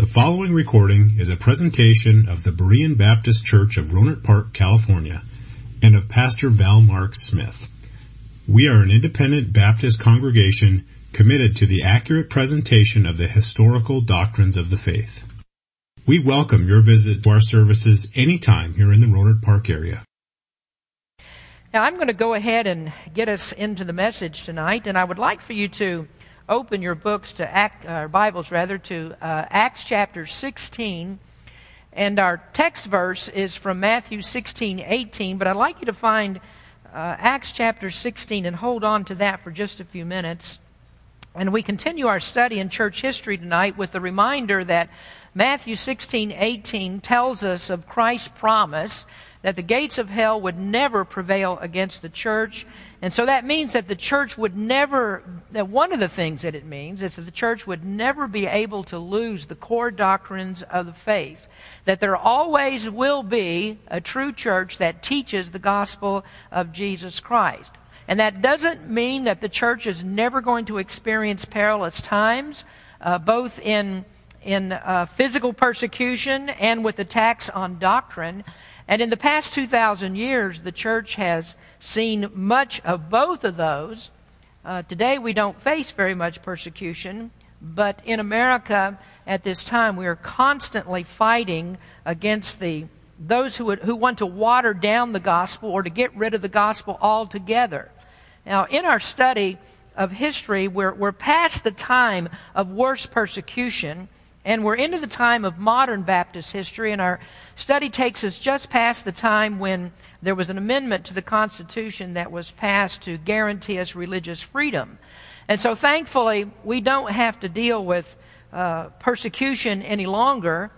The following recording is a presentation of the Berean Baptist Church of Rohnert Park, California, and of Pastor Val Mark Smith. We are an independent Baptist congregation committed to the accurate presentation of the historical doctrines of the faith. We welcome your visit to our services anytime here in the Rohnert Park area. Now, I'm going to go ahead and get us into the message tonight, and I would like for you to open your books to Act, uh, Bibles rather to uh, Acts chapter 16, and our text verse is from Matthew 16, 18. But I'd like you to find uh, Acts chapter 16 and hold on to that for just a few minutes. And we continue our study in church history tonight with the reminder that Matthew 16, 18 tells us of Christ's promise that the gates of hell would never prevail against the church. And so that means that the church would never, that one of the things that it means is that the church would never be able to lose the core doctrines of the faith. That there always will be a true church that teaches the gospel of Jesus Christ. And that doesn't mean that the church is never going to experience perilous times, uh, both in in uh, physical persecution and with attacks on doctrine. And in the past 2,000 years, the church has seen much of both of those. Uh, today, we don't face very much persecution, but in America at this time, we are constantly fighting against the those who, would, who want to water down the gospel or to get rid of the gospel altogether. Now, in our study of history, we're, we're past the time of worst persecution and we're into the time of modern Baptist history, and our study takes us just past the time when there was an amendment to the Constitution that was passed to guarantee us religious freedom. And so, thankfully, we don't have to deal with uh, persecution any longer,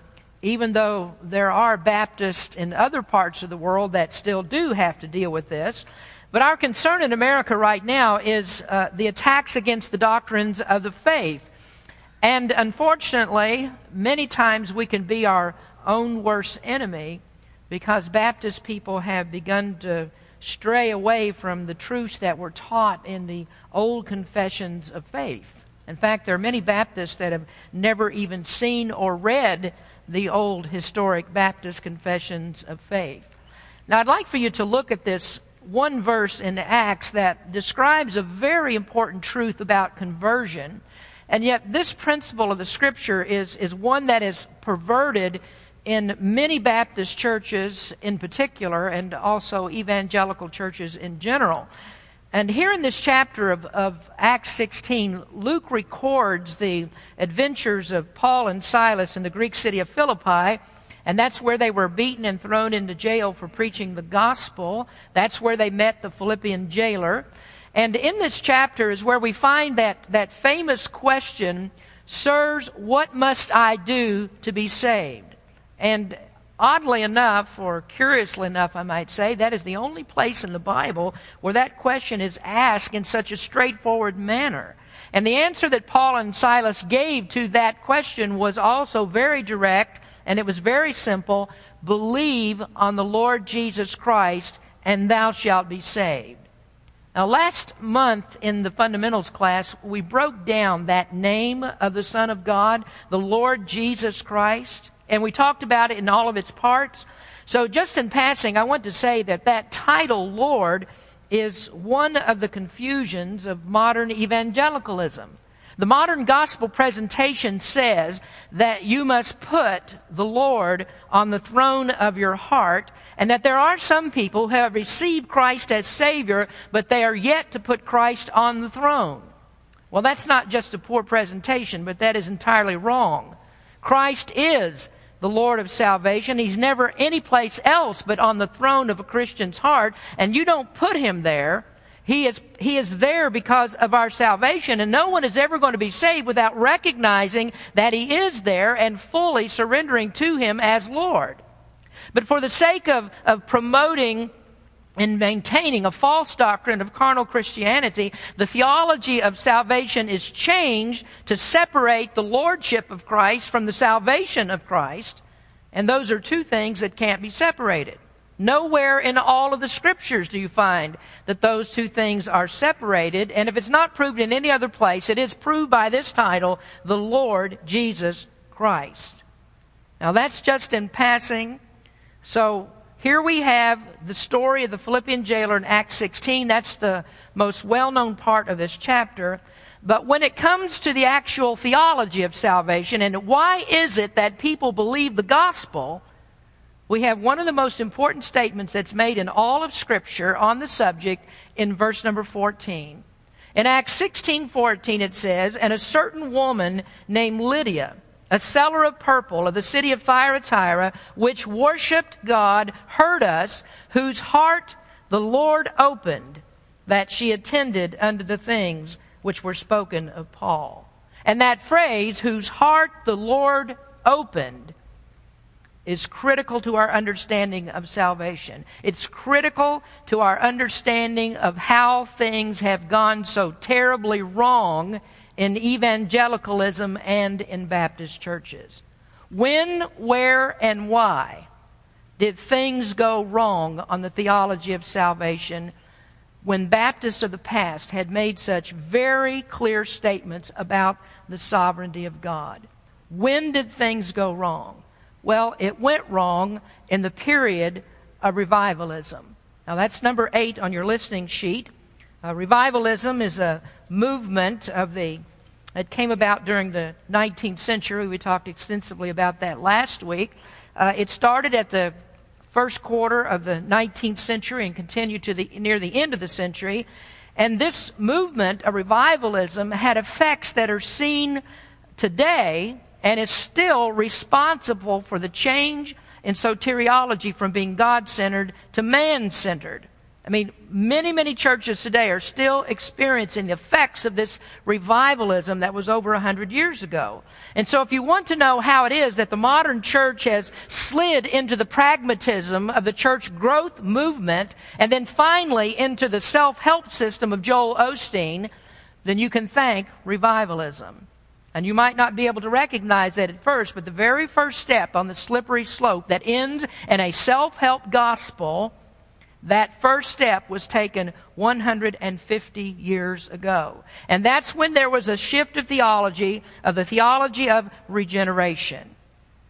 even though there are Baptists in other parts of the world that still do have to deal with this. But our concern in America right now is uh, the attacks against the doctrines of the faith. And unfortunately, many times we can be our own worst enemy because Baptist people have begun to stray away from the truths that were taught in the old confessions of faith. In fact, there are many Baptists that have never even seen or read the old historic Baptist confessions of faith. Now, I'd like for you to look at this one verse in Acts that describes a very important truth about conversion and yet, this principle of the scripture is, is one that is perverted in many Baptist churches in particular, and also evangelical churches in general. And here in this chapter of, of Acts 16, Luke records the adventures of Paul and Silas in the Greek city of Philippi. And that's where they were beaten and thrown into jail for preaching the gospel. That's where they met the Philippian jailer. And in this chapter is where we find that, that famous question, Sirs, what must I do to be saved? And oddly enough, or curiously enough, I might say, that is the only place in the Bible where that question is asked in such a straightforward manner. And the answer that Paul and Silas gave to that question was also very direct, and it was very simple believe on the Lord Jesus Christ, and thou shalt be saved. Now, last month in the fundamentals class, we broke down that name of the Son of God, the Lord Jesus Christ, and we talked about it in all of its parts. So, just in passing, I want to say that that title, Lord, is one of the confusions of modern evangelicalism. The modern gospel presentation says that you must put the Lord on the throne of your heart and that there are some people who have received Christ as Savior, but they are yet to put Christ on the throne. Well, that's not just a poor presentation, but that is entirely wrong. Christ is the Lord of salvation. He's never any place else but on the throne of a Christian's heart, and you don't put him there. He is, he is there because of our salvation, and no one is ever going to be saved without recognizing that He is there and fully surrendering to Him as Lord. But for the sake of, of promoting and maintaining a false doctrine of carnal Christianity, the theology of salvation is changed to separate the lordship of Christ from the salvation of Christ. And those are two things that can't be separated. Nowhere in all of the scriptures do you find that those two things are separated. And if it's not proved in any other place, it is proved by this title, the Lord Jesus Christ. Now that's just in passing. So here we have the story of the Philippian jailer in Acts 16. That's the most well known part of this chapter. But when it comes to the actual theology of salvation and why is it that people believe the gospel, we have one of the most important statements that's made in all of Scripture on the subject in verse number 14. In Acts 16:14 it says, "And a certain woman named Lydia, a seller of purple of the city of Thyatira, which worshipped God, heard us, whose heart the Lord opened, that she attended unto the things which were spoken of Paul. And that phrase, whose heart the Lord opened, is critical to our understanding of salvation. It's critical to our understanding of how things have gone so terribly wrong in evangelicalism and in Baptist churches. When, where, and why did things go wrong on the theology of salvation when Baptists of the past had made such very clear statements about the sovereignty of God. When did things go wrong? Well, it went wrong in the period of revivalism. Now, that's number eight on your listening sheet. Uh, revivalism is a movement of the it came about during the 19th century. We talked extensively about that last week. Uh, it started at the first quarter of the 19th century and continued to the, near the end of the century. And this movement of revivalism had effects that are seen today and is still responsible for the change in soteriology from being God centered to man centered. I mean, many, many churches today are still experiencing the effects of this revivalism that was over a hundred years ago. And so if you want to know how it is that the modern church has slid into the pragmatism of the church growth movement and then finally into the self-help system of Joel Osteen, then you can thank revivalism. And you might not be able to recognize that at first, but the very first step on the slippery slope that ends in a self-help gospel that first step was taken 150 years ago. And that's when there was a shift of theology, of the theology of regeneration.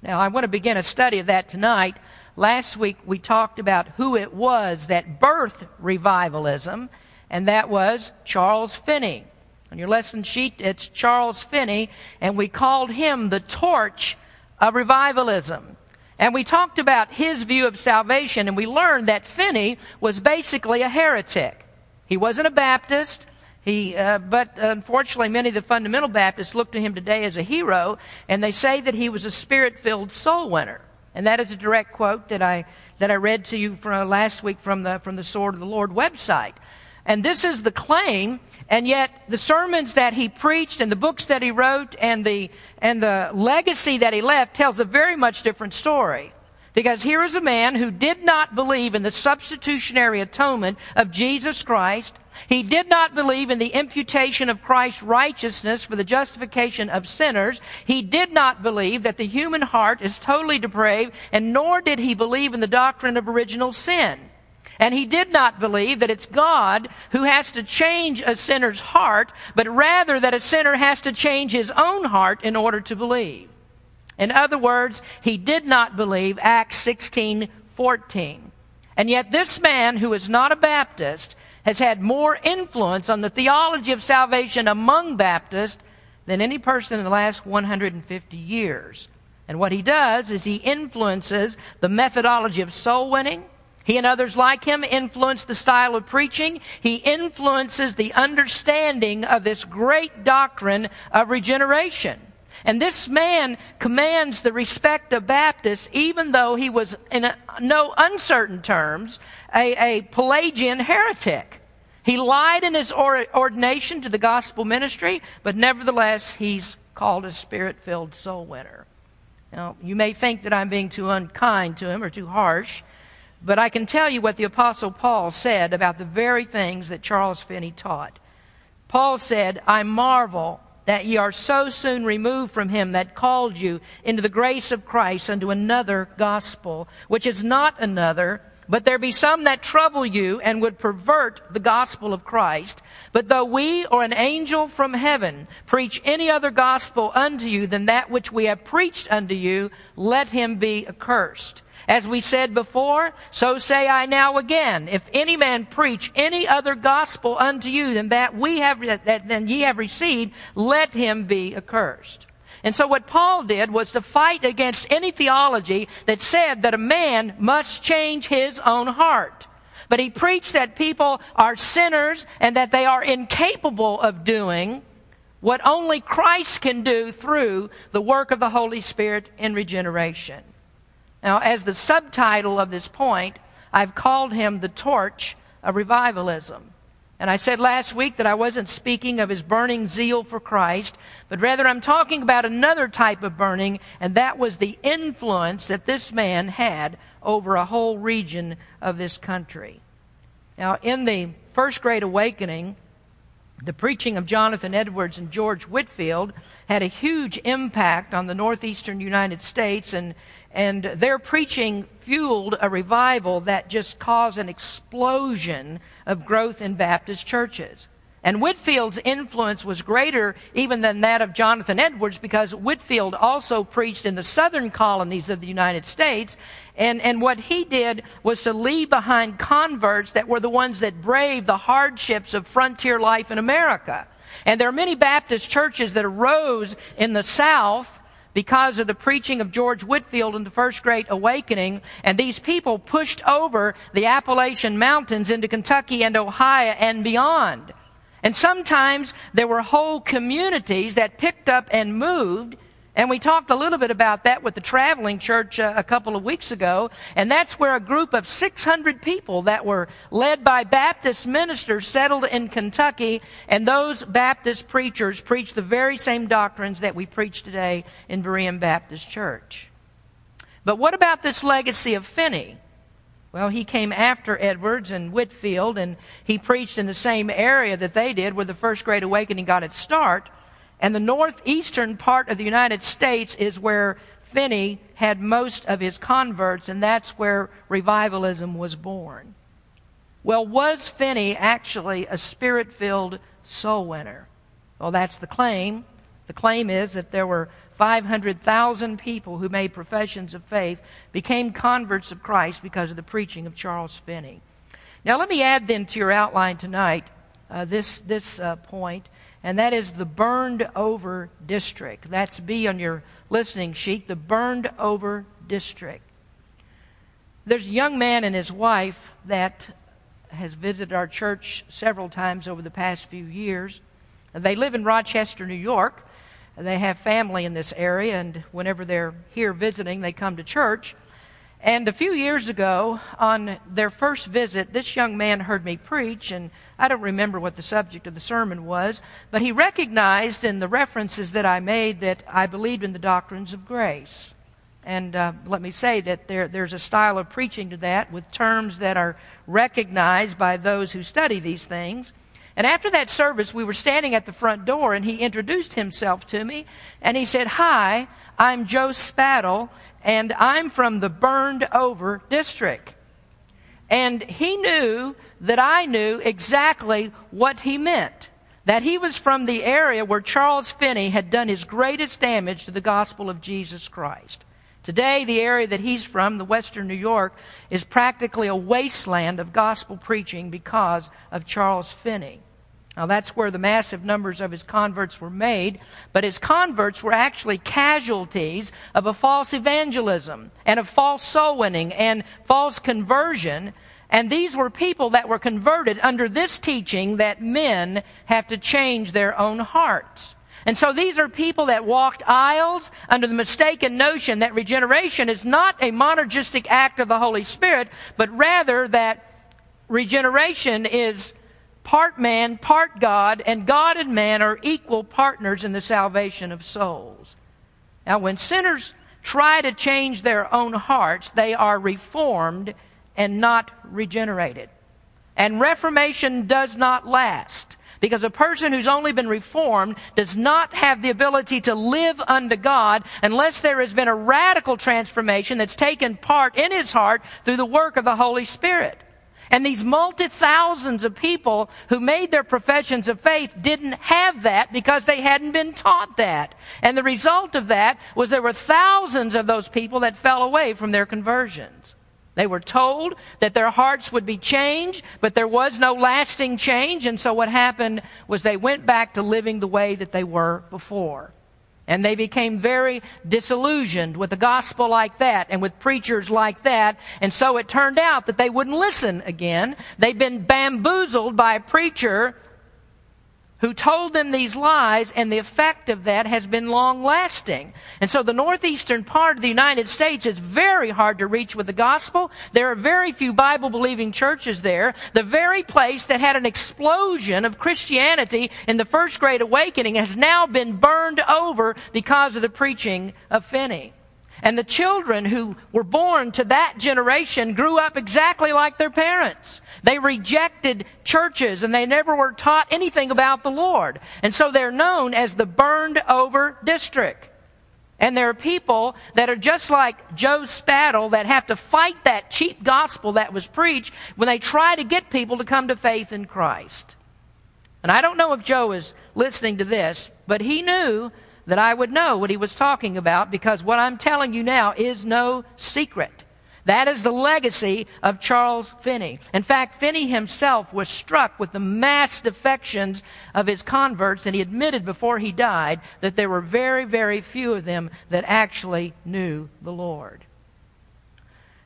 Now, I want to begin a study of that tonight. Last week we talked about who it was that birthed revivalism, and that was Charles Finney. On your lesson sheet, it's Charles Finney, and we called him the torch of revivalism. And we talked about his view of salvation, and we learned that Finney was basically a heretic. He wasn't a Baptist. He, uh, but unfortunately, many of the fundamental Baptists look to him today as a hero, and they say that he was a spirit-filled soul winner. And that is a direct quote that I that I read to you from last week from the from the Sword of the Lord website. And this is the claim and yet, the sermons that he preached and the books that he wrote and the, and the legacy that he left tells a very much different story. Because here is a man who did not believe in the substitutionary atonement of Jesus Christ. He did not believe in the imputation of Christ's righteousness for the justification of sinners. He did not believe that the human heart is totally depraved, and nor did he believe in the doctrine of original sin. And he did not believe that it's God who has to change a sinner's heart, but rather that a sinner has to change his own heart in order to believe. In other words, he did not believe Acts 16 14. And yet, this man who is not a Baptist has had more influence on the theology of salvation among Baptists than any person in the last 150 years. And what he does is he influences the methodology of soul winning, he and others like him influence the style of preaching. He influences the understanding of this great doctrine of regeneration. And this man commands the respect of Baptists, even though he was, in a, no uncertain terms, a, a, Pelagian heretic. He lied in his or, ordination to the gospel ministry, but nevertheless, he's called a spirit filled soul winner. Now, you may think that I'm being too unkind to him or too harsh. But I can tell you what the Apostle Paul said about the very things that Charles Finney taught. Paul said, I marvel that ye are so soon removed from him that called you into the grace of Christ unto another gospel, which is not another, But there be some that trouble you and would pervert the gospel of Christ. But though we or an angel from heaven preach any other gospel unto you than that which we have preached unto you, let him be accursed. As we said before, so say I now again. If any man preach any other gospel unto you than that we have, that, than ye have received, let him be accursed. And so what Paul did was to fight against any theology that said that a man must change his own heart. But he preached that people are sinners and that they are incapable of doing what only Christ can do through the work of the Holy Spirit in regeneration. Now, as the subtitle of this point, I've called him the torch of revivalism. And I said last week that I wasn't speaking of his burning zeal for Christ, but rather I'm talking about another type of burning, and that was the influence that this man had over a whole region of this country. Now, in the First Great Awakening, the preaching of Jonathan Edwards and George Whitefield had a huge impact on the northeastern United States, and and their preaching fueled a revival that just caused an explosion of growth in Baptist churches. And Whitefield's influence was greater even than that of Jonathan Edwards because Whitefield also preached in the southern colonies of the United States. And, and what he did was to leave behind converts that were the ones that braved the hardships of frontier life in America. And there are many Baptist churches that arose in the South because of the preaching of George Whitefield in the First Great Awakening, and these people pushed over the Appalachian Mountains into Kentucky and Ohio and beyond. And sometimes there were whole communities that picked up and moved and we talked a little bit about that with the traveling church uh, a couple of weeks ago. And that's where a group of 600 people that were led by Baptist ministers settled in Kentucky. And those Baptist preachers preached the very same doctrines that we preach today in Berean Baptist Church. But what about this legacy of Finney? Well, he came after Edwards and Whitefield, and he preached in the same area that they did, where the First Great Awakening got its start. And the northeastern part of the United States is where Finney had most of his converts, and that's where revivalism was born. Well, was Finney actually a spirit filled soul winner? Well, that's the claim. The claim is that there were 500,000 people who made professions of faith, became converts of Christ because of the preaching of Charles Finney. Now, let me add then to your outline tonight uh, this, this uh, point and that is the burned over district. That's B on your listening sheet, the burned over district. There's a young man and his wife that has visited our church several times over the past few years. They live in Rochester, New York. They have family in this area, and whenever they're here visiting, they come to church. And a few years ago, on their first visit, this young man heard me preach, and I don't remember what the subject of the sermon was, but he recognized in the references that I made that I believed in the doctrines of grace. And uh, let me say that there, there's a style of preaching to that with terms that are recognized by those who study these things. And after that service, we were standing at the front door, and he introduced himself to me, and he said, Hi, I'm Joe Spattle, and I'm from the burned over district. And he knew that I knew exactly what he meant. That he was from the area where Charles Finney had done his greatest damage to the gospel of Jesus Christ. Today, the area that he's from, the western New York, is practically a wasteland of gospel preaching because of Charles Finney. Now, that's where the massive numbers of his converts were made, but his converts were actually casualties of a false evangelism and of false soul winning and false conversion. And these were people that were converted under this teaching that men have to change their own hearts. And so these are people that walked aisles under the mistaken notion that regeneration is not a monergistic act of the Holy Spirit, but rather that regeneration is part man, part God, and God and man are equal partners in the salvation of souls. Now, when sinners try to change their own hearts, they are reformed and not regenerated. And reformation does not last. Because a person who's only been reformed does not have the ability to live unto God unless there has been a radical transformation that's taken part in his heart through the work of the Holy Spirit. And these multi thousands of people who made their professions of faith didn't have that because they hadn't been taught that. And the result of that was there were thousands of those people that fell away from their conversions. They were told that their hearts would be changed, but there was no lasting change. And so what happened was they went back to living the way that they were before. And they became very disillusioned with a gospel like that and with preachers like that. And so it turned out that they wouldn't listen again. They'd been bamboozled by a preacher who told them these lies, and the effect of that has been long lasting. And so the northeastern part of the United States is very hard to reach with the gospel. There are very few Bible believing churches there. The very place that had an explosion of Christianity in the first Great Awakening has now been burned over because of the preaching of Finney. And the children who were born to that generation grew up exactly like their parents. They rejected churches and they never were taught anything about the Lord. And so they're known as the burned over district. And there are people that are just like Joe Spadel that have to fight that cheap gospel that was preached when they try to get people to come to faith in Christ. And I don't know if Joe is listening to this, but he knew that I would know what he was talking about because what I'm telling you now is no secret. That is the legacy of Charles Finney. In fact, Finney himself was struck with the mass defections of his converts, and he admitted before he died that there were very, very few of them that actually knew the Lord.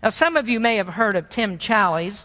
Now, some of you may have heard of Tim Challies.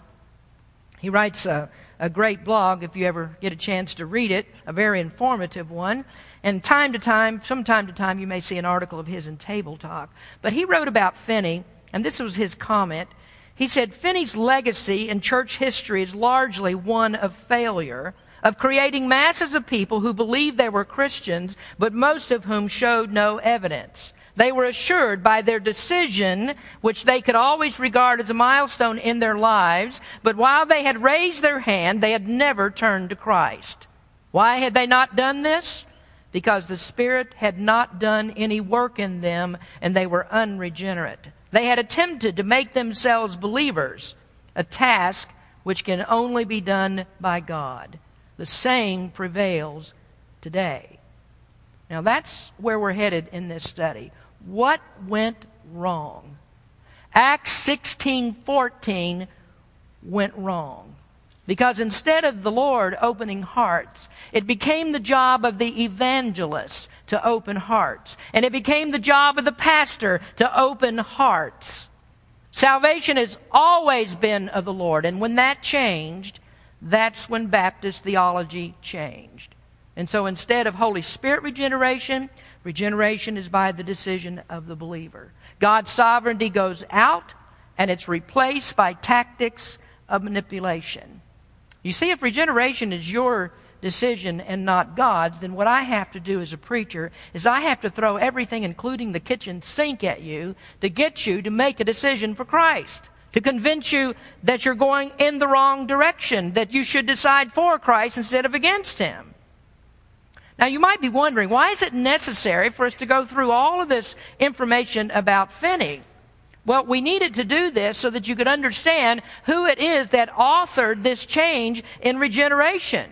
He writes a, a great blog, if you ever get a chance to read it, a very informative one. And time to time, from time to time, you may see an article of his in Table Talk. But he wrote about Finney, and this was his comment. He said, Finney's legacy in church history is largely one of failure, of creating masses of people who believed they were Christians, but most of whom showed no evidence. They were assured by their decision, which they could always regard as a milestone in their lives, but while they had raised their hand, they had never turned to Christ. Why had they not done this? because the Spirit had not done any work in them and they were unregenerate. They had attempted to make themselves believers, a task which can only be done by God. The same prevails today. Now that's where we're headed in this study. What went wrong? Acts 16:14 went wrong. Because instead of the Lord opening hearts, it became the job of the evangelist to open hearts. And it became the job of the pastor to open hearts. Salvation has always been of the Lord. And when that changed, that's when Baptist theology changed. And so instead of Holy Spirit regeneration, regeneration is by the decision of the believer. God's sovereignty goes out and it's replaced by tactics of manipulation. You see, if regeneration is your decision and not God's, then what I have to do as a preacher is I have to throw everything, including the kitchen sink, at you to get you to make a decision for Christ. To convince you that you're going in the wrong direction, that you should decide for Christ instead of against Him. Now, you might be wondering, why is it necessary for us to go through all of this information about Finney? Well, we needed to do this so that you could understand who it is that authored this change in regeneration.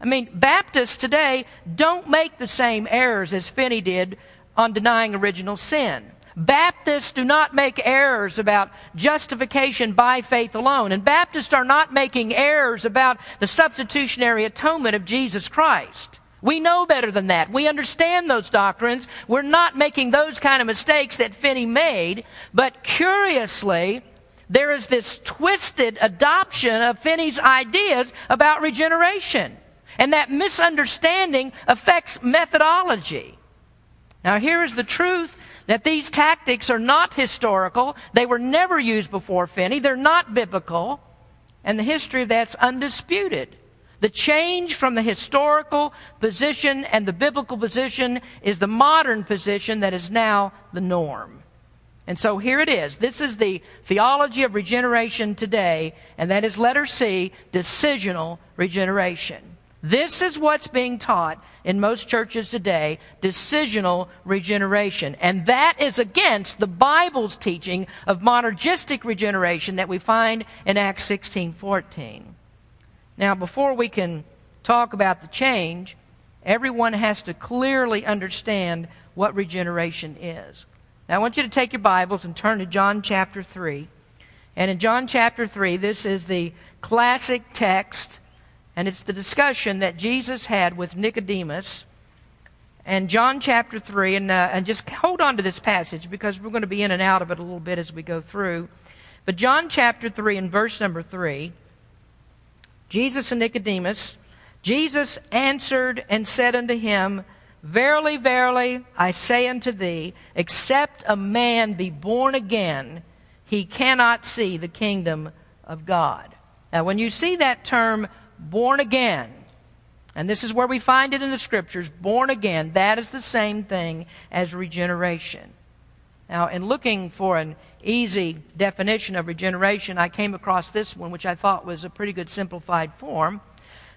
I mean, Baptists today don't make the same errors as Finney did on denying original sin. Baptists do not make errors about justification by faith alone. And Baptists are not making errors about the substitutionary atonement of Jesus Christ. We know better than that. We understand those doctrines. We're not making those kind of mistakes that Finney made. But curiously, there is this twisted adoption of Finney's ideas about regeneration. And that misunderstanding affects methodology. Now, here is the truth that these tactics are not historical. They were never used before Finney. They're not biblical. And the history of that's undisputed. The change from the historical position and the biblical position is the modern position that is now the norm. And so here it is. This is the theology of regeneration today, and that is letter C, decisional regeneration. This is what's being taught in most churches today decisional regeneration. And that is against the Bible's teaching of monergistic regeneration that we find in Acts 16 14. Now, before we can talk about the change, everyone has to clearly understand what regeneration is. Now, I want you to take your Bibles and turn to John chapter 3. And in John chapter 3, this is the classic text and it's the discussion that Jesus had with Nicodemus. And John chapter 3, and, uh, and just hold on to this passage because we're going to be in and out of it a little bit as we go through. But John chapter 3 and verse number 3, Jesus and Nicodemus, Jesus answered and said unto him, Verily, verily, I say unto thee, except a man be born again, he cannot see the kingdom of God. Now, when you see that term born again. And this is where we find it in the scriptures born again. That is the same thing as regeneration. Now, in looking for an easy definition of regeneration, I came across this one, which I thought was a pretty good simplified form.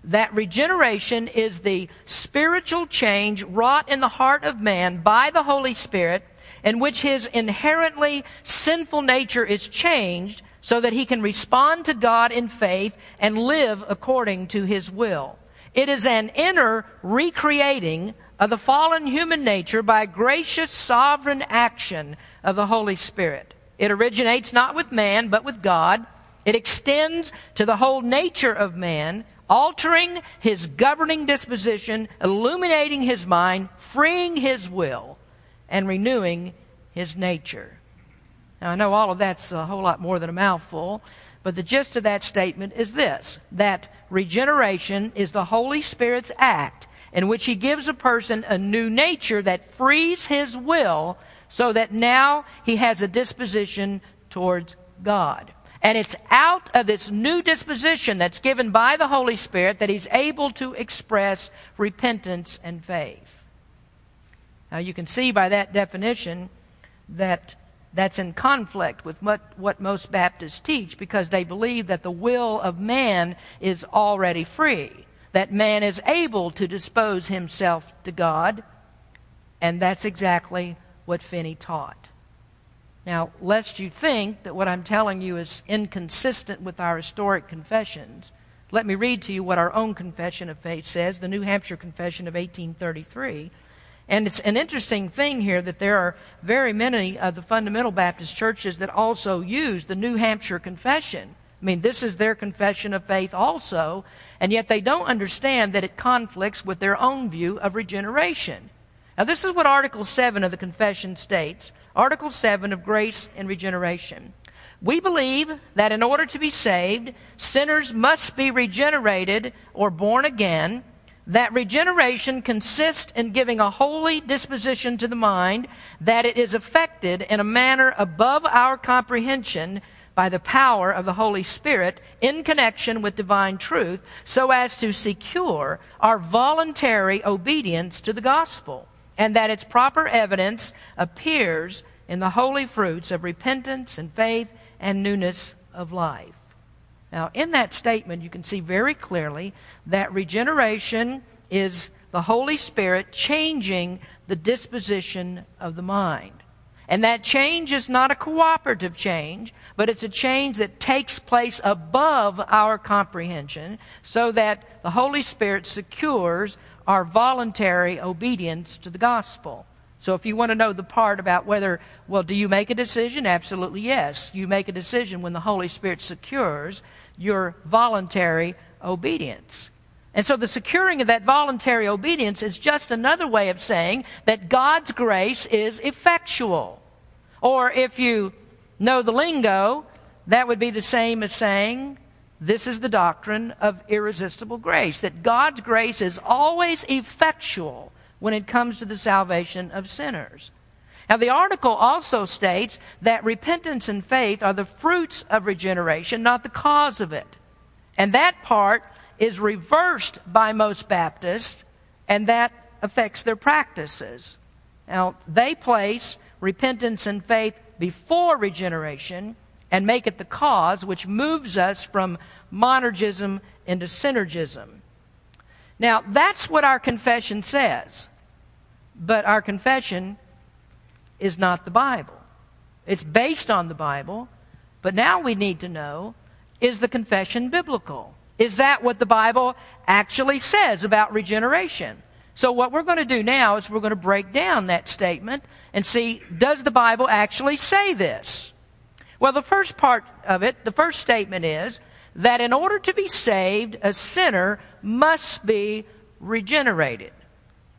That regeneration is the spiritual change wrought in the heart of man by the Holy Spirit, in which his inherently sinful nature is changed so that he can respond to God in faith and live according to his will. It is an inner recreating of the fallen human nature by gracious sovereign action of the Holy Spirit. It originates not with man, but with God. It extends to the whole nature of man, altering his governing disposition, illuminating his mind, freeing his will, and renewing his nature. Now, I know all of that's a whole lot more than a mouthful, but the gist of that statement is this that regeneration is the Holy Spirit's act in which He gives a person a new nature that frees his will so that now he has a disposition towards God. And it's out of this new disposition that's given by the Holy Spirit that he's able to express repentance and faith. Now, you can see by that definition that that's in conflict with what, what most Baptists teach because they believe that the will of man is already free, that man is able to dispose himself to God, and that's exactly what Finney taught. Now, lest you think that what I'm telling you is inconsistent with our historic confessions, let me read to you what our own confession of faith says, the New Hampshire Confession of 1833. And it's an interesting thing here that there are very many of the fundamental Baptist churches that also use the New Hampshire Confession. I mean, this is their confession of faith also, and yet they don't understand that it conflicts with their own view of regeneration. Now, this is what Article 7 of the Confession states Article 7 of Grace and Regeneration. We believe that in order to be saved, sinners must be regenerated or born again that regeneration consists in giving a holy disposition to the mind, that it is effected in a manner above our comprehension by the power of the Holy Spirit in connection with divine truth, so as to secure our voluntary obedience to the gospel, and that its proper evidence appears in the holy fruits of repentance and faith and newness of life. Now, in that statement, you can see very clearly that regeneration is the Holy Spirit changing the disposition of the mind. And that change is not a cooperative change, but it's a change that takes place above our comprehension so that the Holy Spirit secures our voluntary obedience to the gospel. So if you want to know the part about whether, well, do you make a decision? Absolutely yes. You make a decision when the Holy Spirit secures your voluntary obedience. And so the securing of that voluntary obedience is just another way of saying that God's grace is effectual. Or if you know the lingo, that would be the same as saying this is the doctrine of irresistible grace, that God's grace is always effectual when it comes to the salvation of sinners. Now, the article also states that repentance and faith are the fruits of regeneration, not the cause of it. And that part is reversed by most Baptists, and that affects their practices. Now, they place repentance and faith before regeneration and make it the cause, which moves us from monergism into synergism. Now, that's what our confession says. But our confession is not the Bible. It's based on the Bible, but now we need to know is the confession biblical? Is that what the Bible actually says about regeneration? So, what we're going to do now is we're going to break down that statement and see does the Bible actually say this? Well, the first part of it, the first statement is that in order to be saved, a sinner must be regenerated.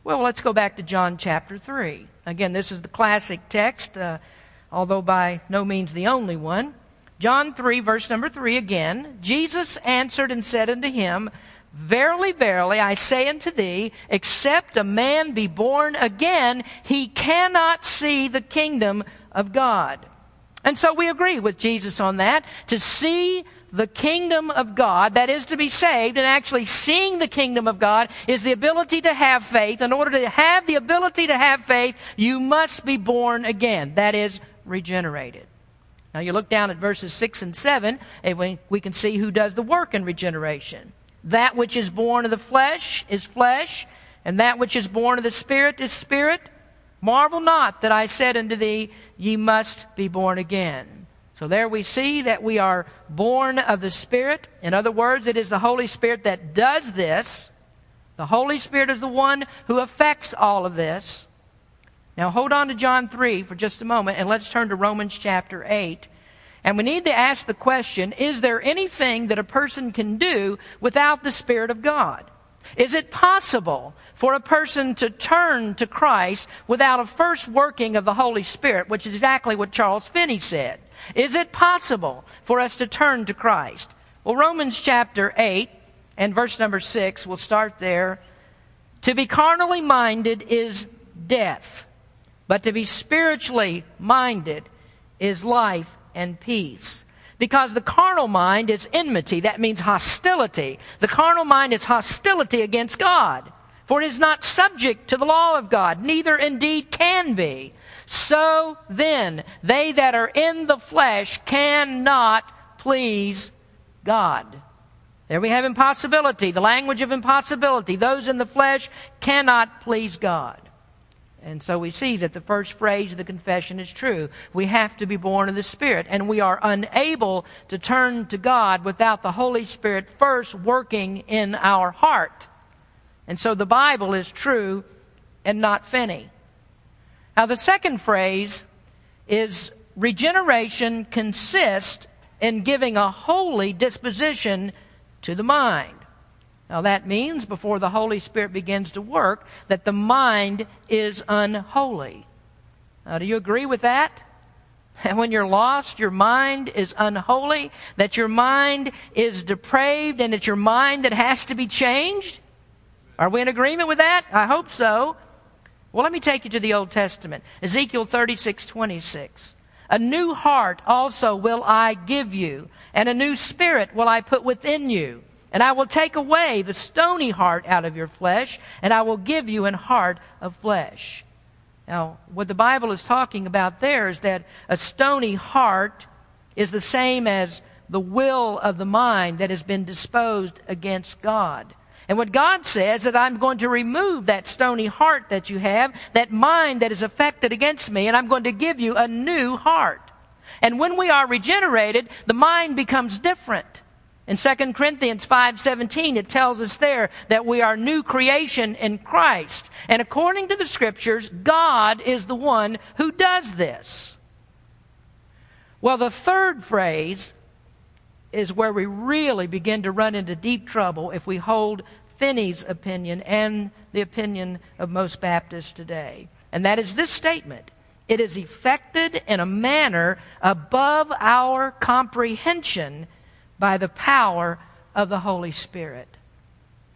Well, let's go back to John chapter 3. Again, this is the classic text, uh, although by no means the only one. John 3, verse number 3 again. Jesus answered and said unto him, Verily, verily, I say unto thee, except a man be born again, he cannot see the kingdom of God. And so we agree with Jesus on that. To see the kingdom of God, that is to be saved, and actually seeing the kingdom of God is the ability to have faith. In order to have the ability to have faith, you must be born again. That is, regenerated. Now you look down at verses 6 and 7, and we can see who does the work in regeneration. That which is born of the flesh is flesh, and that which is born of the Spirit is spirit. Marvel not that I said unto thee, Ye must be born again. So there we see that we are born of the Spirit. In other words, it is the Holy Spirit that does this. The Holy Spirit is the one who affects all of this. Now hold on to John 3 for just a moment and let's turn to Romans chapter 8. And we need to ask the question is there anything that a person can do without the Spirit of God? Is it possible for a person to turn to Christ without a first working of the Holy Spirit, which is exactly what Charles Finney said? Is it possible for us to turn to Christ? Well, Romans chapter 8 and verse number 6, we'll start there. To be carnally minded is death, but to be spiritually minded is life and peace. Because the carnal mind is enmity. That means hostility. The carnal mind is hostility against God. For it is not subject to the law of God, neither indeed can be. So then, they that are in the flesh cannot please God. There we have impossibility, the language of impossibility. Those in the flesh cannot please God. And so we see that the first phrase of the confession is true. We have to be born of the Spirit, and we are unable to turn to God without the Holy Spirit first working in our heart. And so the Bible is true and not Finney. Now, the second phrase is regeneration consists in giving a holy disposition to the mind. Now, that means before the Holy Spirit begins to work, that the mind is unholy. Now, do you agree with that? And when you're lost, your mind is unholy, that your mind is depraved, and it's your mind that has to be changed? Are we in agreement with that? I hope so. Well, let me take you to the Old Testament. Ezekiel 36, 26. A new heart also will I give you, and a new spirit will I put within you. And I will take away the stony heart out of your flesh, and I will give you an heart of flesh. Now, what the Bible is talking about there is that a stony heart is the same as the will of the mind that has been disposed against God. And what God says that I'm going to remove that stony heart that you have, that mind that is affected against me, and I'm going to give you a new heart. And when we are regenerated, the mind becomes different. In 2 Corinthians 5:17 it tells us there that we are new creation in Christ. And according to the scriptures, God is the one who does this. Well, the third phrase is where we really begin to run into deep trouble if we hold Finney's opinion and the opinion of most Baptists today. And that is this statement it is effected in a manner above our comprehension by the power of the Holy Spirit.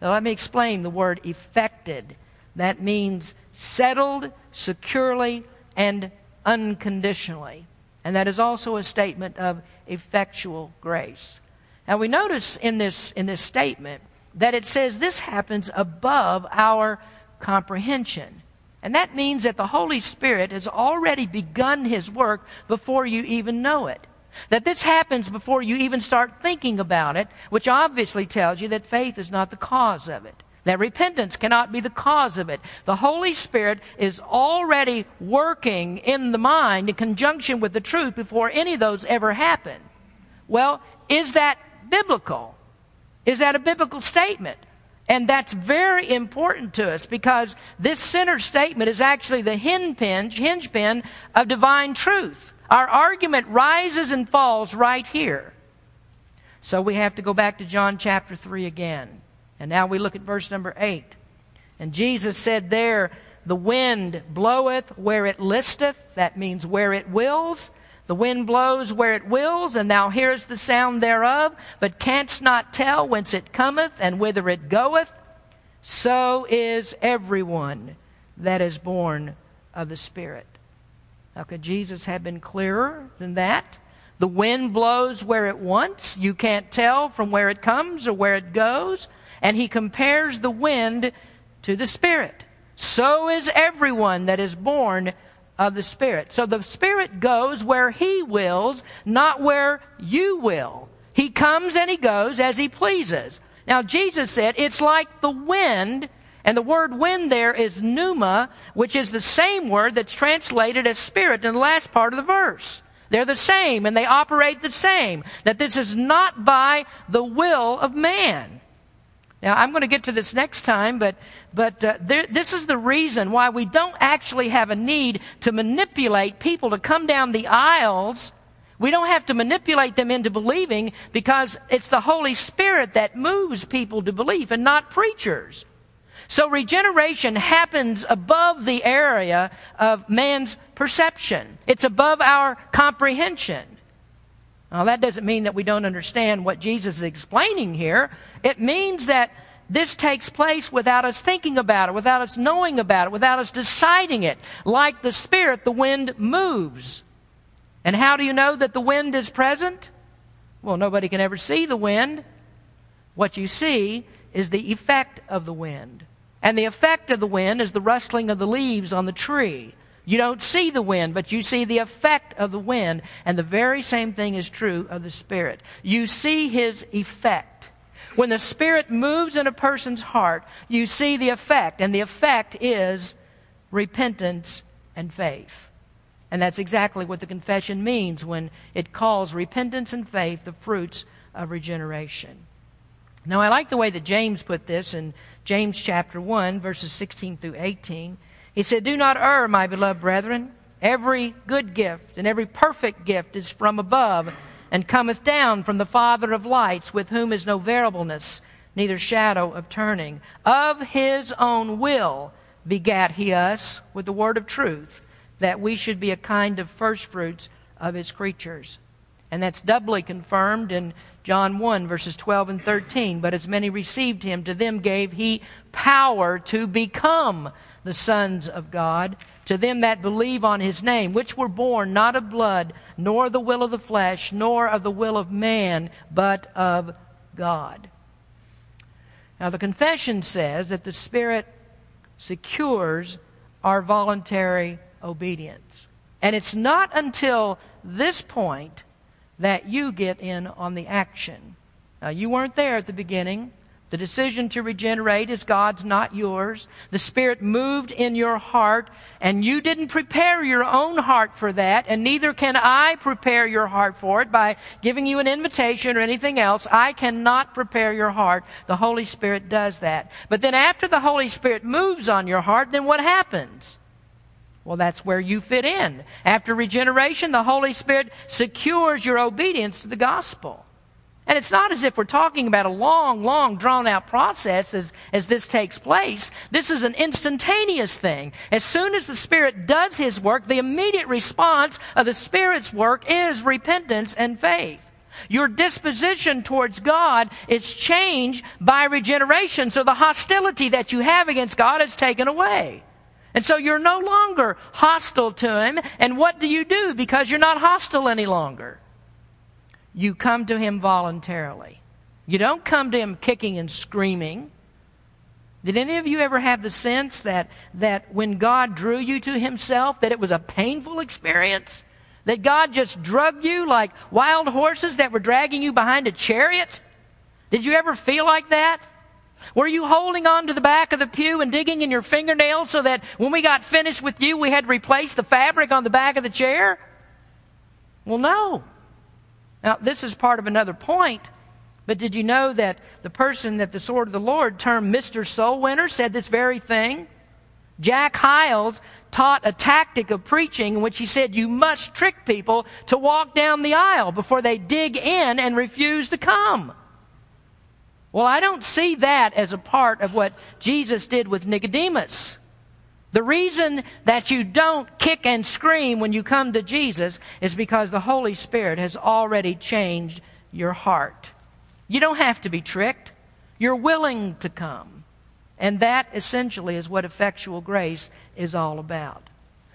Now, let me explain the word effected. That means settled securely and unconditionally. And that is also a statement of effectual grace. Now we notice in this, in this statement that it says this happens above our comprehension. And that means that the Holy Spirit has already begun His work before you even know it. That this happens before you even start thinking about it, which obviously tells you that faith is not the cause of it. That repentance cannot be the cause of it. The Holy Spirit is already working in the mind in conjunction with the truth before any of those ever happen. Well, is that biblical? Is that a biblical statement? And that's very important to us because this centered statement is actually the hinge hinge pin of divine truth. Our argument rises and falls right here. So we have to go back to John chapter 3 again. And now we look at verse number 8. And Jesus said there, The wind bloweth where it listeth, that means where it wills, the wind blows where it wills, and thou hearest the sound thereof, but canst not tell whence it cometh and whither it goeth. So is everyone that is born of the Spirit. How could Jesus have been clearer than that? The wind blows where it wants. You can't tell from where it comes or where it goes. And he compares the wind to the Spirit. So is everyone that is born of the Spirit. So the Spirit goes where He wills, not where you will. He comes and He goes as He pleases. Now, Jesus said it's like the wind, and the word wind there is pneuma, which is the same word that's translated as spirit in the last part of the verse. They're the same, and they operate the same. That this is not by the will of man. Now, I'm going to get to this next time, but, but uh, there, this is the reason why we don't actually have a need to manipulate people to come down the aisles. We don't have to manipulate them into believing because it's the Holy Spirit that moves people to believe and not preachers. So regeneration happens above the area of man's perception. It's above our comprehension. Now, that doesn't mean that we don't understand what Jesus is explaining here. It means that this takes place without us thinking about it, without us knowing about it, without us deciding it. Like the Spirit, the wind moves. And how do you know that the wind is present? Well, nobody can ever see the wind. What you see is the effect of the wind. And the effect of the wind is the rustling of the leaves on the tree. You don't see the wind, but you see the effect of the wind. And the very same thing is true of the Spirit. You see His effect. When the Spirit moves in a person's heart, you see the effect. And the effect is repentance and faith. And that's exactly what the confession means when it calls repentance and faith the fruits of regeneration. Now, I like the way that James put this in James chapter 1, verses 16 through 18. He said, Do not err, my beloved brethren. Every good gift and every perfect gift is from above and cometh down from the Father of lights, with whom is no variableness, neither shadow of turning. Of his own will begat he us with the word of truth, that we should be a kind of firstfruits of his creatures. And that's doubly confirmed in John 1, verses 12 and 13. But as many received him, to them gave he power to become the sons of God, to them that believe on his name, which were born not of blood, nor the will of the flesh, nor of the will of man, but of God. Now, the confession says that the Spirit secures our voluntary obedience. And it's not until this point that you get in on the action. Now, you weren't there at the beginning. The decision to regenerate is God's, not yours. The Spirit moved in your heart, and you didn't prepare your own heart for that, and neither can I prepare your heart for it by giving you an invitation or anything else. I cannot prepare your heart. The Holy Spirit does that. But then after the Holy Spirit moves on your heart, then what happens? Well, that's where you fit in. After regeneration, the Holy Spirit secures your obedience to the gospel. And it's not as if we're talking about a long, long, drawn out process as, as this takes place. This is an instantaneous thing. As soon as the Spirit does His work, the immediate response of the Spirit's work is repentance and faith. Your disposition towards God is changed by regeneration, so the hostility that you have against God is taken away. And so you're no longer hostile to Him. And what do you do because you're not hostile any longer? You come to Him voluntarily. You don't come to Him kicking and screaming. Did any of you ever have the sense that, that when God drew you to Himself, that it was a painful experience? That God just drugged you like wild horses that were dragging you behind a chariot? Did you ever feel like that? Were you holding on to the back of the pew and digging in your fingernails so that when we got finished with you, we had to replace the fabric on the back of the chair? Well, no. Now, this is part of another point. But did you know that the person that the sword of the Lord termed Mr. Soul Winner said this very thing? Jack Hyles taught a tactic of preaching in which he said you must trick people to walk down the aisle before they dig in and refuse to come. Well, I don't see that as a part of what Jesus did with Nicodemus. The reason that you don't kick and scream when you come to Jesus is because the Holy Spirit has already changed your heart. You don't have to be tricked. You're willing to come. And that essentially is what effectual grace is all about.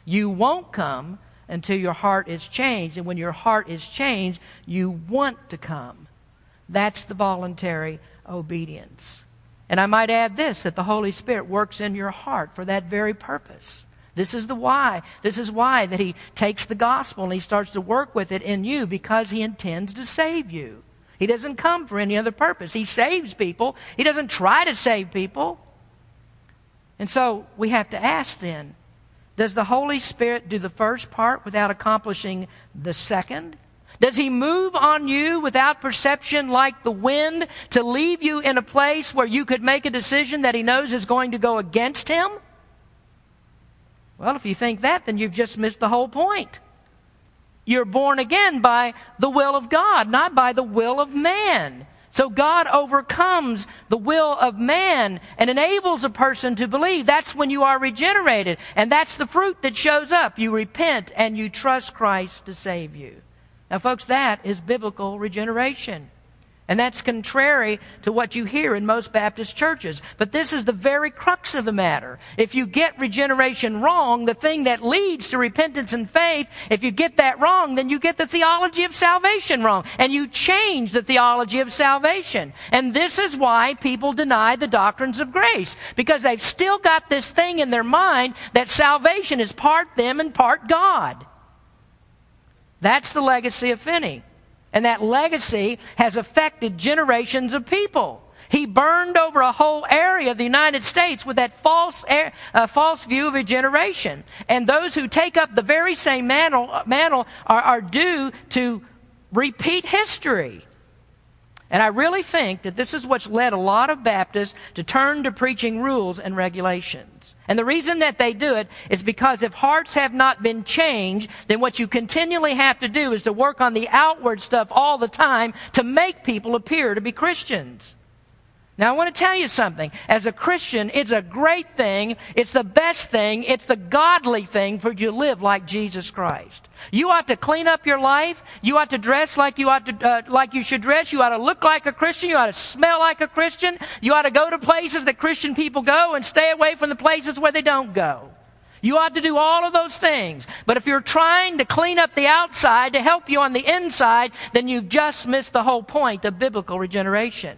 You won't come until your heart is changed. And when your heart is changed, you want to come. That's the voluntary obedience. And I might add this that the Holy Spirit works in your heart for that very purpose. This is the why. This is why that He takes the gospel and He starts to work with it in you because He intends to save you. He doesn't come for any other purpose. He saves people, He doesn't try to save people. And so we have to ask then does the Holy Spirit do the first part without accomplishing the second? Does he move on you without perception like the wind to leave you in a place where you could make a decision that he knows is going to go against him? Well, if you think that, then you've just missed the whole point. You're born again by the will of God, not by the will of man. So God overcomes the will of man and enables a person to believe. That's when you are regenerated. And that's the fruit that shows up. You repent and you trust Christ to save you. Now, folks, that is biblical regeneration. And that's contrary to what you hear in most Baptist churches. But this is the very crux of the matter. If you get regeneration wrong, the thing that leads to repentance and faith, if you get that wrong, then you get the theology of salvation wrong. And you change the theology of salvation. And this is why people deny the doctrines of grace. Because they've still got this thing in their mind that salvation is part them and part God. That's the legacy of Finney. And that legacy has affected generations of people. He burned over a whole area of the United States with that false, uh, false view of regeneration. And those who take up the very same mantle, mantle are, are due to repeat history. And I really think that this is what's led a lot of Baptists to turn to preaching rules and regulations. And the reason that they do it is because if hearts have not been changed, then what you continually have to do is to work on the outward stuff all the time to make people appear to be Christians. Now, I want to tell you something. As a Christian, it's a great thing. It's the best thing. It's the godly thing for you to live like Jesus Christ. You ought to clean up your life. You ought to dress like you ought to, uh, like you should dress. You ought to look like a Christian. You ought to smell like a Christian. You ought to go to places that Christian people go and stay away from the places where they don't go. You ought to do all of those things. But if you're trying to clean up the outside to help you on the inside, then you've just missed the whole point of biblical regeneration.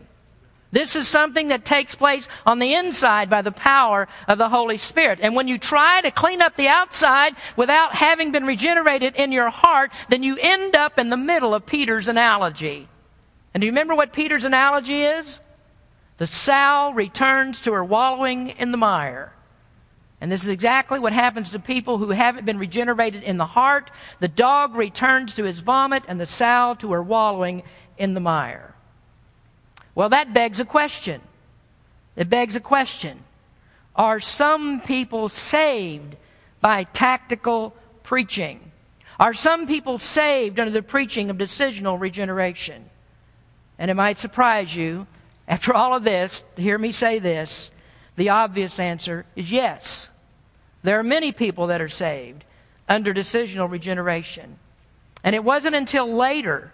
This is something that takes place on the inside by the power of the Holy Spirit. And when you try to clean up the outside without having been regenerated in your heart, then you end up in the middle of Peter's analogy. And do you remember what Peter's analogy is? The sow returns to her wallowing in the mire. And this is exactly what happens to people who haven't been regenerated in the heart. The dog returns to his vomit, and the sow to her wallowing in the mire. Well, that begs a question. It begs a question. Are some people saved by tactical preaching? Are some people saved under the preaching of decisional regeneration? And it might surprise you, after all of this, to hear me say this, the obvious answer is yes. There are many people that are saved under decisional regeneration. And it wasn't until later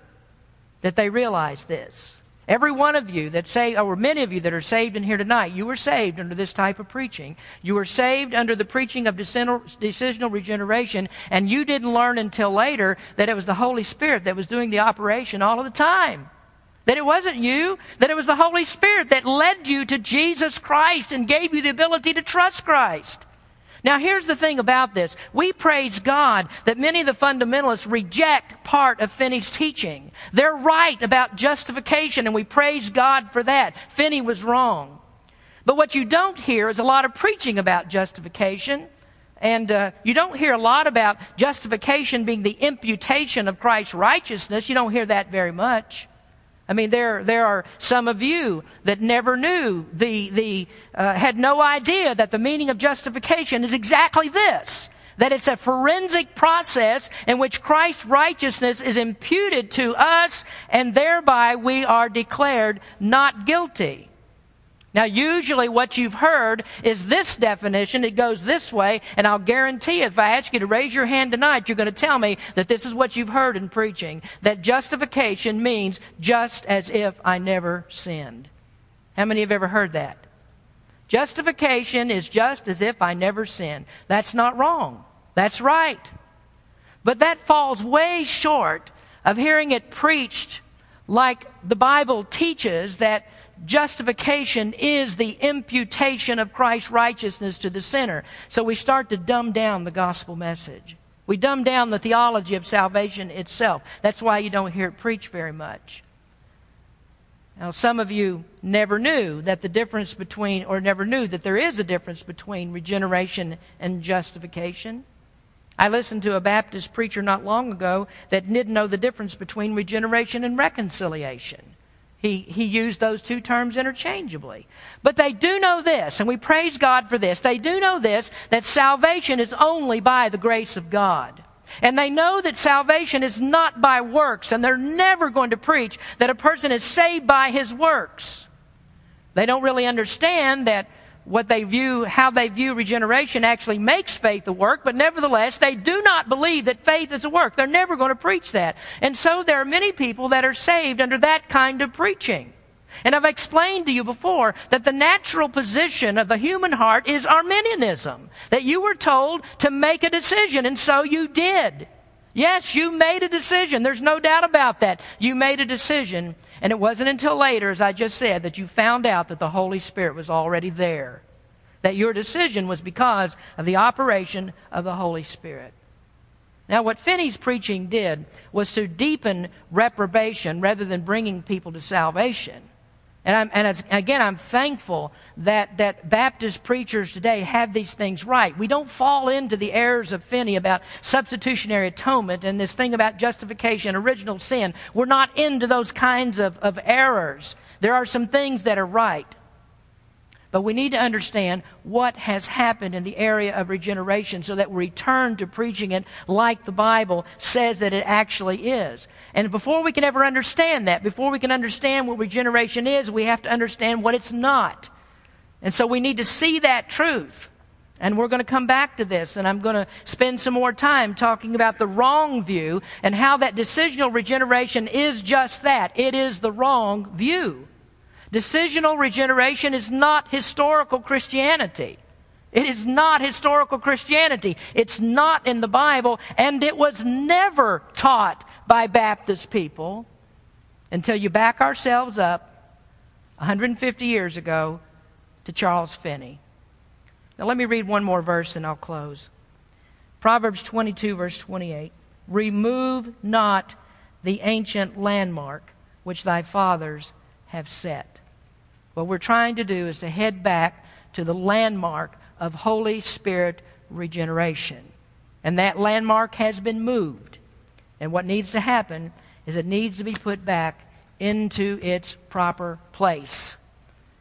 that they realized this. Every one of you that say, or many of you that are saved in here tonight, you were saved under this type of preaching. You were saved under the preaching of decisional regeneration, and you didn't learn until later that it was the Holy Spirit that was doing the operation all of the time. That it wasn't you, that it was the Holy Spirit that led you to Jesus Christ and gave you the ability to trust Christ. Now, here's the thing about this. We praise God that many of the fundamentalists reject part of Finney's teaching. They're right about justification, and we praise God for that. Finney was wrong. But what you don't hear is a lot of preaching about justification. And uh, you don't hear a lot about justification being the imputation of Christ's righteousness. You don't hear that very much. I mean, there, there are some of you that never knew the, the, uh, had no idea that the meaning of justification is exactly this. That it's a forensic process in which Christ's righteousness is imputed to us and thereby we are declared not guilty. Now, usually what you've heard is this definition. It goes this way, and I'll guarantee if I ask you to raise your hand tonight, you're going to tell me that this is what you've heard in preaching. That justification means just as if I never sinned. How many have ever heard that? Justification is just as if I never sinned. That's not wrong. That's right. But that falls way short of hearing it preached like the Bible teaches that justification is the imputation of Christ's righteousness to the sinner. So we start to dumb down the gospel message. We dumb down the theology of salvation itself. That's why you don't hear it preached very much. Now, some of you never knew that the difference between, or never knew that there is a difference between regeneration and justification. I listened to a Baptist preacher not long ago that didn't know the difference between regeneration and reconciliation. He, he used those two terms interchangeably. But they do know this, and we praise God for this. They do know this, that salvation is only by the grace of God. And they know that salvation is not by works, and they're never going to preach that a person is saved by his works. They don't really understand that what they view, how they view regeneration actually makes faith a work, but nevertheless, they do not believe that faith is a work. They're never going to preach that. And so there are many people that are saved under that kind of preaching. And I've explained to you before that the natural position of the human heart is Arminianism. That you were told to make a decision, and so you did. Yes, you made a decision. There's no doubt about that. You made a decision. And it wasn't until later, as I just said, that you found out that the Holy Spirit was already there. That your decision was because of the operation of the Holy Spirit. Now, what Finney's preaching did was to deepen reprobation rather than bringing people to salvation. And, I'm, and again, I'm thankful that, that Baptist preachers today have these things right. We don't fall into the errors of Finney about substitutionary atonement and this thing about justification, original sin. We're not into those kinds of, of errors. There are some things that are right. But we need to understand what has happened in the area of regeneration so that we return to preaching it like the Bible says that it actually is. And before we can ever understand that, before we can understand what regeneration is, we have to understand what it's not. And so we need to see that truth. And we're going to come back to this, and I'm going to spend some more time talking about the wrong view and how that decisional regeneration is just that. It is the wrong view. Decisional regeneration is not historical Christianity. It is not historical Christianity. It's not in the Bible, and it was never taught by Baptist people until you back ourselves up 150 years ago to Charles Finney. Now, let me read one more verse and I'll close. Proverbs 22, verse 28. Remove not the ancient landmark which thy fathers have set. What we're trying to do is to head back to the landmark of Holy Spirit regeneration. And that landmark has been moved. And what needs to happen is it needs to be put back into its proper place.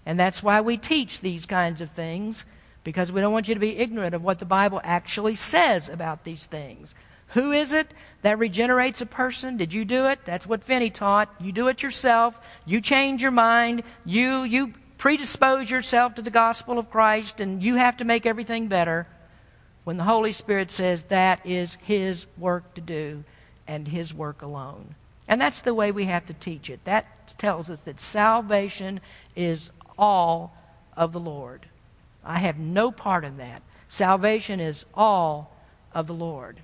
And that's why we teach these kinds of things, because we don't want you to be ignorant of what the Bible actually says about these things. Who is it that regenerates a person? Did you do it? That's what Finney taught. You do it yourself. You change your mind. You, you predispose yourself to the gospel of Christ, and you have to make everything better. When the Holy Spirit says that is His work to do and His work alone. And that's the way we have to teach it. That tells us that salvation is all of the Lord. I have no part in that. Salvation is all of the Lord.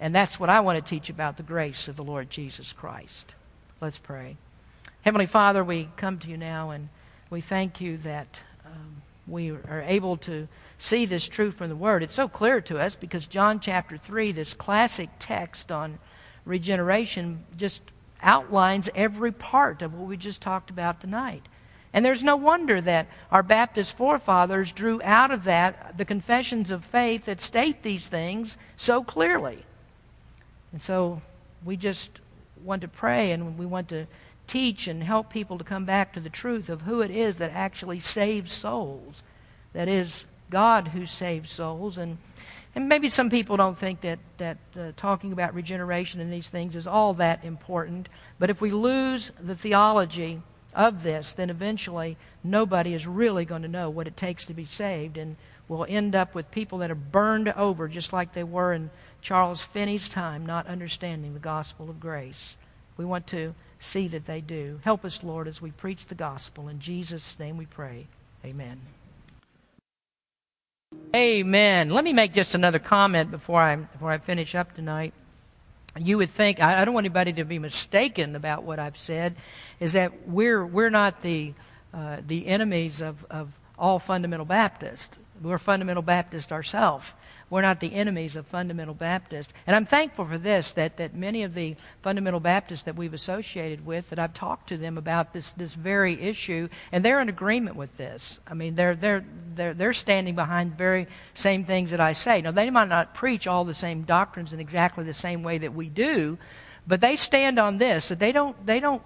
And that's what I want to teach about the grace of the Lord Jesus Christ. Let's pray. Heavenly Father, we come to you now and we thank you that um, we are able to see this truth from the Word. It's so clear to us because John chapter 3, this classic text on regeneration, just outlines every part of what we just talked about tonight. And there's no wonder that our Baptist forefathers drew out of that the confessions of faith that state these things so clearly. And so we just want to pray and we want to teach and help people to come back to the truth of who it is that actually saves souls. That is God who saves souls. And, and maybe some people don't think that, that uh, talking about regeneration and these things is all that important. But if we lose the theology of this, then eventually nobody is really going to know what it takes to be saved. And we'll end up with people that are burned over just like they were in Charles Finney's time, not understanding the gospel of grace. We want to see that they do. Help us, Lord, as we preach the gospel. In Jesus' name we pray. Amen. Amen. Let me make just another comment before I, before I finish up tonight. You would think, I, I don't want anybody to be mistaken about what I've said, is that we're, we're not the, uh, the enemies of, of all fundamental Baptists. We're fundamental Baptists ourselves. We're not the enemies of fundamental Baptists. And I'm thankful for this, that, that many of the fundamental Baptists that we've associated with, that I've talked to them about this, this very issue, and they're in agreement with this. I mean, they're, they're, they're, they're standing behind very same things that I say. Now, they might not preach all the same doctrines in exactly the same way that we do, but they stand on this, that they don't, they don't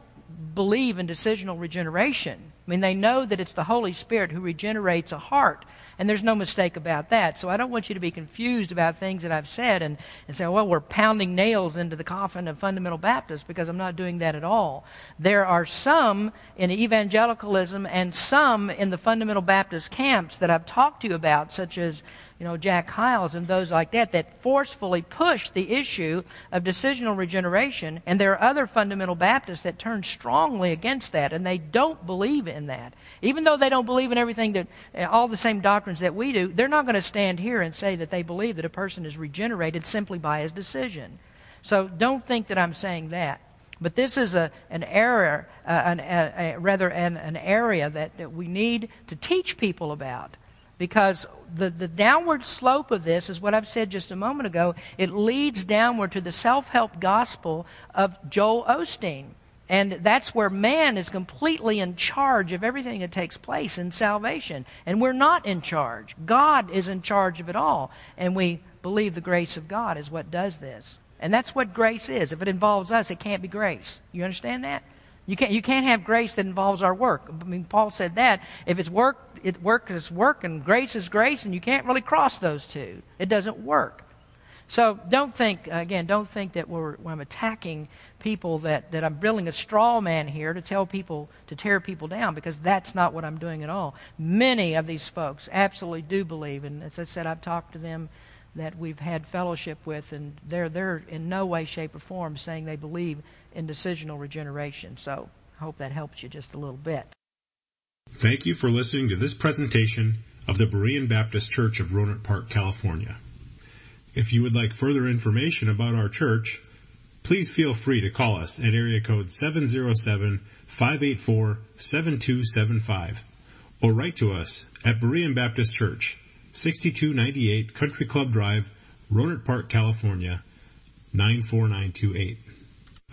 believe in decisional regeneration. I mean, they know that it's the Holy Spirit who regenerates a heart. And there's no mistake about that. So I don't want you to be confused about things that I've said and, and say, well, we're pounding nails into the coffin of fundamental Baptists because I'm not doing that at all. There are some in evangelicalism and some in the fundamental Baptist camps that I've talked to you about, such as you know, Jack Hyles and those like that, that forcefully push the issue of decisional regeneration. And there are other fundamental Baptists that turn strongly against that, and they don't believe in that. Even though they don't believe in everything that, uh, all the same doctrines that we do, they're not going to stand here and say that they believe that a person is regenerated simply by his decision. So don't think that I'm saying that. But this is a, an error, uh, an, a, a, rather an, an area that, that we need to teach people about because the, the downward slope of this is what I've said just a moment ago. It leads downward to the self help gospel of Joel Osteen. And that's where man is completely in charge of everything that takes place in salvation. And we're not in charge. God is in charge of it all. And we believe the grace of God is what does this. And that's what grace is. If it involves us, it can't be grace. You understand that? You can't, you can't have grace that involves our work. I mean, Paul said that. If it's work, it work is work, and grace is grace, and you can't really cross those two. It doesn't work. So don't think, again, don't think that we're, I'm attacking people that, that I'm building a straw man here to tell people, to tear people down, because that's not what I'm doing at all. Many of these folks absolutely do believe, and as I said, I've talked to them that we've had fellowship with, and they're, they're in no way, shape, or form saying they believe in decisional regeneration. So I hope that helps you just a little bit. Thank you for listening to this presentation of the Berean Baptist Church of Rohnert Park, California. If you would like further information about our church, please feel free to call us at area code 707-584-7275 or write to us at Berean Baptist Church, 6298 Country Club Drive, Rohnert Park, California, 94928.